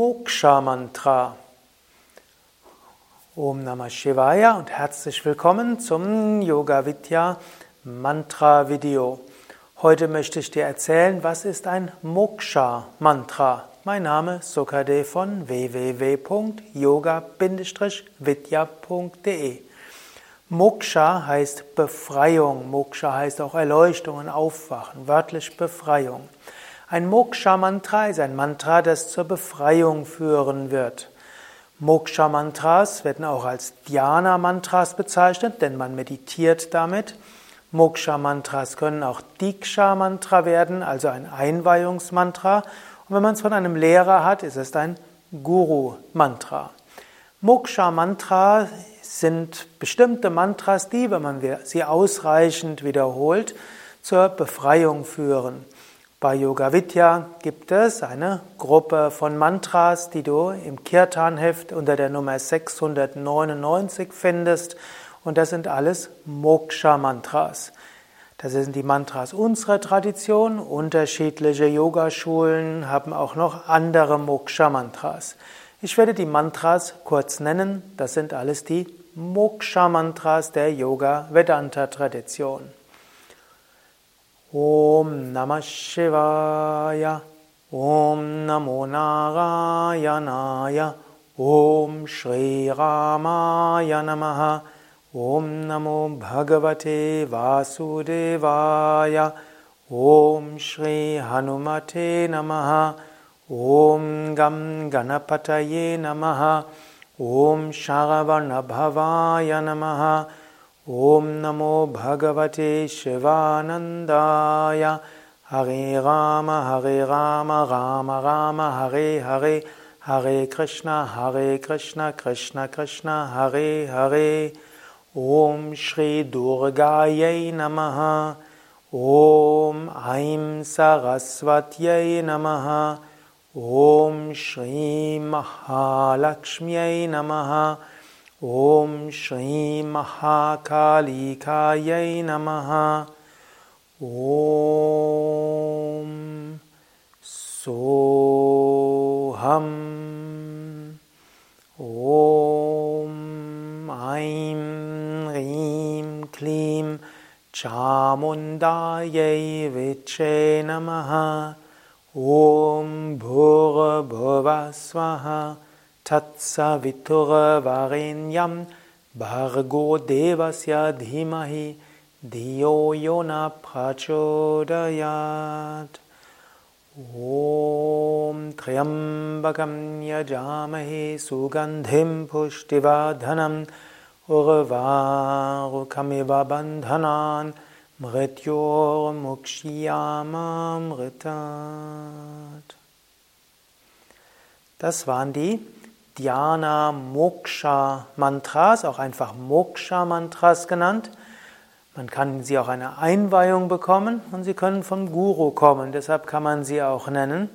Moksha Mantra. Om Namah Shivaya und herzlich willkommen zum Yoga Vidya Mantra Video. Heute möchte ich dir erzählen, was ist ein Moksha Mantra. Mein Name ist Sukade von www.yoga-vidya.de. Moksha heißt Befreiung. Moksha heißt auch Erleuchtung und Aufwachen, wörtlich Befreiung. Ein Moksha-Mantra ist ein Mantra, das zur Befreiung führen wird. Moksha-Mantras werden auch als Dhyana-Mantras bezeichnet, denn man meditiert damit. Moksha-Mantras können auch Diksha-Mantra werden, also ein Einweihungsmantra. Und wenn man es von einem Lehrer hat, ist es ein Guru-Mantra. Moksha-Mantra sind bestimmte Mantras, die, wenn man sie ausreichend wiederholt, zur Befreiung führen. Bei Yoga Vidya gibt es eine Gruppe von Mantras, die du im Kirtan-Heft unter der Nummer 699 findest. Und das sind alles Moksha-Mantras. Das sind die Mantras unserer Tradition. Unterschiedliche Yogaschulen haben auch noch andere Moksha-Mantras. Ich werde die Mantras kurz nennen. Das sind alles die Moksha-Mantras der Yoga-Vedanta-Tradition. ॐ नमः शिवाय ॐ नमो नारायणाय ॐ श्रीरामाय नमः ॐ नमो भगवते वासुदेवाय ॐ श्रीहनुमते नमः ॐ गं गणपतये नमः ॐ शवणभवाय नमः ॐ नमो भगवते शिवानन्दाय। हरे राम हरे राम राम राम हरे हरे। हरे कृष्ण हरे कृष्ण कृष्ण कृष्ण हरे हरे। ॐ श्री दुर्गायै नमः। ॐ ऐं सरस्वत्यै नमः। ॐ श्रीं महालक्ष्म्यै नमः। ॐ श्रीं महाकालिकायै नमः। ॐ सोऽहम् ॐ ऐं ऐं क्लीं चामुण्डायै विच्छे नमः। ॐ भोगभुव स्मः Bhuva Swaha Tatsaviturvarenyam Bhargo Devasya Dhimahi Dhiyo Yona Prachodayat Om Triambakam Yajamahe Sugandhim Pushtivadhanam Urvarukamiva Bandhanan Mrityor Mukshiyamamritat Das waren die Dhyana Moksha Mantras, auch einfach Moksha Mantras genannt. Man kann sie auch eine Einweihung bekommen und sie können vom Guru kommen, deshalb kann man sie auch nennen.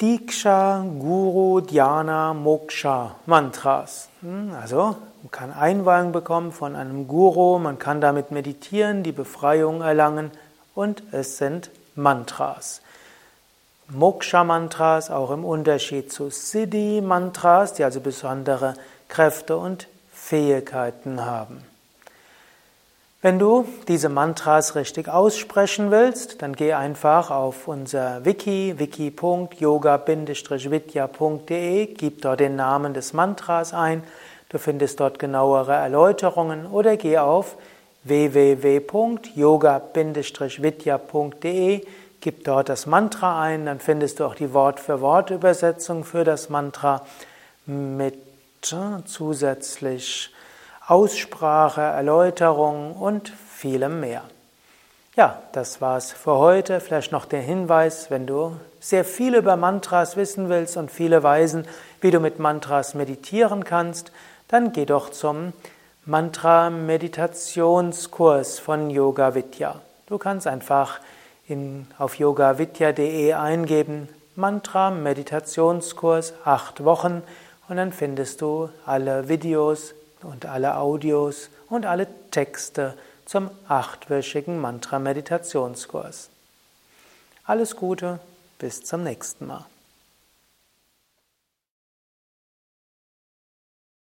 Diksha Guru Dhyana Moksha Mantras. Hm, also man kann Einweihung bekommen von einem Guru, man kann damit meditieren, die Befreiung erlangen und es sind Mantras. Moksha-Mantras, auch im Unterschied zu Siddhi-Mantras, die also besondere Kräfte und Fähigkeiten haben. Wenn du diese Mantras richtig aussprechen willst, dann geh einfach auf unser Wiki, wiki.yoga-vidya.de, gib dort den Namen des Mantras ein, du findest dort genauere Erläuterungen oder geh auf www.yoga-vidya.de, Gib dort das Mantra ein, dann findest du auch die Wort-für-Wort-Übersetzung für das Mantra mit zusätzlich Aussprache, Erläuterung und vielem mehr. Ja, das war's für heute. Vielleicht noch der Hinweis, wenn du sehr viel über Mantras wissen willst und viele Weisen, wie du mit Mantras meditieren kannst, dann geh doch zum Mantra-Meditationskurs von Yoga Vidya. Du kannst einfach in, auf yogavidya.de eingeben, Mantra Meditationskurs, acht Wochen und dann findest du alle Videos und alle Audios und alle Texte zum achtwöchigen Mantra Meditationskurs. Alles Gute, bis zum nächsten Mal.